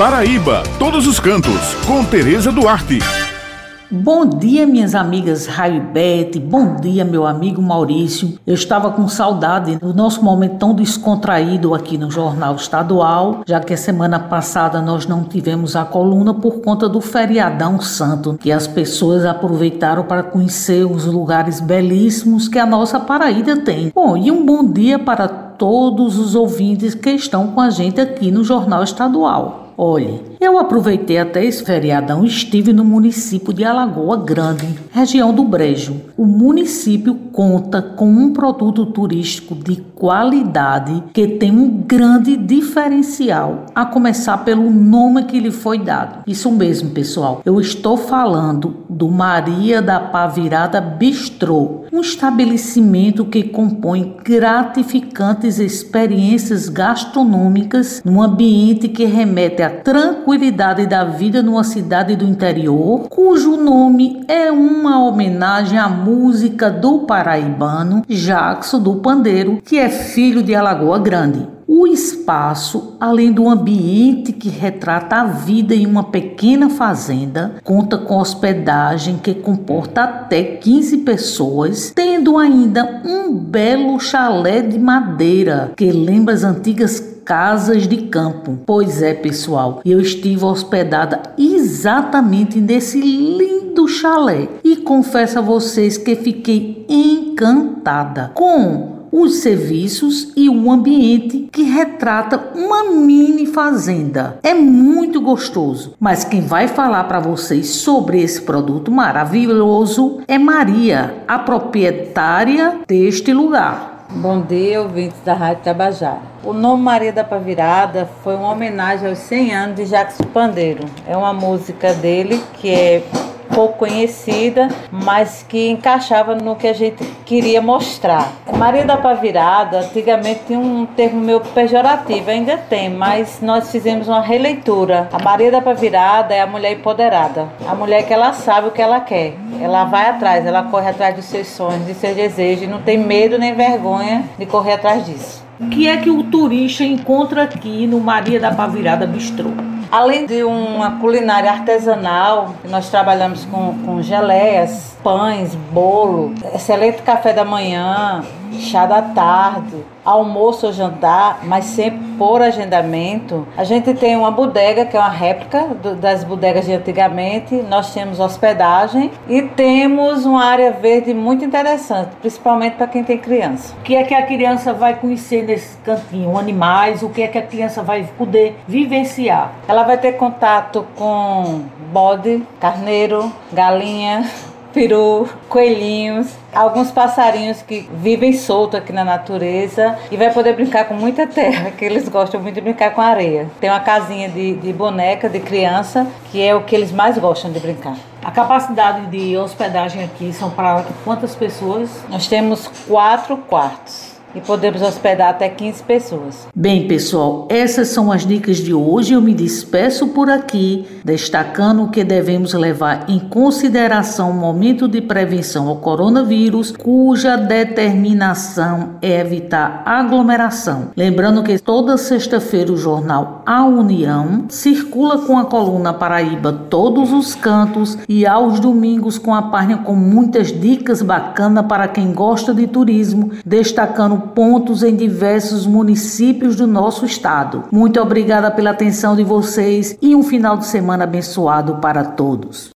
Paraíba, todos os cantos, com Tereza Duarte. Bom dia, minhas amigas Raio e Bete. Bom dia, meu amigo Maurício. Eu estava com saudade do nosso momento tão descontraído aqui no Jornal Estadual, já que a semana passada nós não tivemos a coluna por conta do feriadão santo, que as pessoas aproveitaram para conhecer os lugares belíssimos que a nossa Paraíba tem. Bom, e um bom dia para todos os ouvintes que estão com a gente aqui no Jornal Estadual. Olhe, eu aproveitei até esse feriadão e estive no município de Alagoa Grande, região do Brejo. O município conta com um produto turístico de qualidade que tem um grande diferencial, a começar pelo nome que lhe foi dado. Isso mesmo, pessoal. Eu estou falando do Maria da Pavirada Bistrô, um estabelecimento que compõe gratificantes experiências gastronômicas num ambiente que remete à tranquilidade da vida numa cidade do interior, cujo nome é uma homenagem à música do paraibano Jackson do Pandeiro, que é filho de Alagoa Grande. O espaço, além do ambiente que retrata a vida em uma pequena fazenda, conta com hospedagem que comporta até 15 pessoas, tendo ainda um belo chalé de madeira que lembra as antigas casas de campo. Pois é, pessoal, eu estive hospedada exatamente nesse lindo chalé e confesso a vocês que fiquei encantada com os serviços e um ambiente que retrata uma mini fazenda. É muito gostoso, mas quem vai falar para vocês sobre esse produto maravilhoso é Maria, a proprietária deste lugar. Bom dia, ouvintes da Rádio Tabajara. O nome Maria da Pavirada foi uma homenagem aos 100 anos de Jacques Pandeiro. É uma música dele que é pouco conhecida, mas que encaixava no que a gente queria mostrar. Maria da Pavirada, antigamente tinha um termo meio pejorativo, ainda tem, mas nós fizemos uma releitura. A Maria da Pavirada é a mulher empoderada, a mulher que ela sabe o que ela quer. Ela vai atrás, ela corre atrás dos seus sonhos, dos seus desejos, não tem medo nem vergonha de correr atrás disso. O que é que o turista encontra aqui no Maria da Pavirada Bistrô? Além de uma culinária artesanal, nós trabalhamos com, com geleias, pães, bolo, excelente café da manhã, chá da tarde, almoço ou jantar, mas sempre por agendamento. A gente tem uma bodega, que é uma réplica do, das bodegas de antigamente. Nós temos hospedagem e temos uma área verde muito interessante, principalmente para quem tem criança. O que é que a criança vai conhecer nesse cantinho? Animais? O que é que a criança vai poder vivenciar? Ela vai ter contato com bode, carneiro, galinha, peru, coelhinhos, alguns passarinhos que vivem solto aqui na natureza e vai poder brincar com muita terra, que eles gostam muito de brincar com areia. Tem uma casinha de, de boneca, de criança, que é o que eles mais gostam de brincar. A capacidade de hospedagem aqui são para quantas pessoas? Nós temos quatro quartos e podemos hospedar até 15 pessoas. Bem, pessoal, essas são as dicas de hoje. Eu me despeço por aqui, destacando que devemos levar em consideração o momento de prevenção ao coronavírus, cuja determinação é evitar aglomeração. Lembrando que toda sexta-feira o jornal A União circula com a coluna Paraíba todos os cantos e aos domingos com a página com muitas dicas bacanas para quem gosta de turismo, destacando pontos em diversos municípios do nosso estado. Muito obrigada pela atenção de vocês e um final de semana abençoado para todos.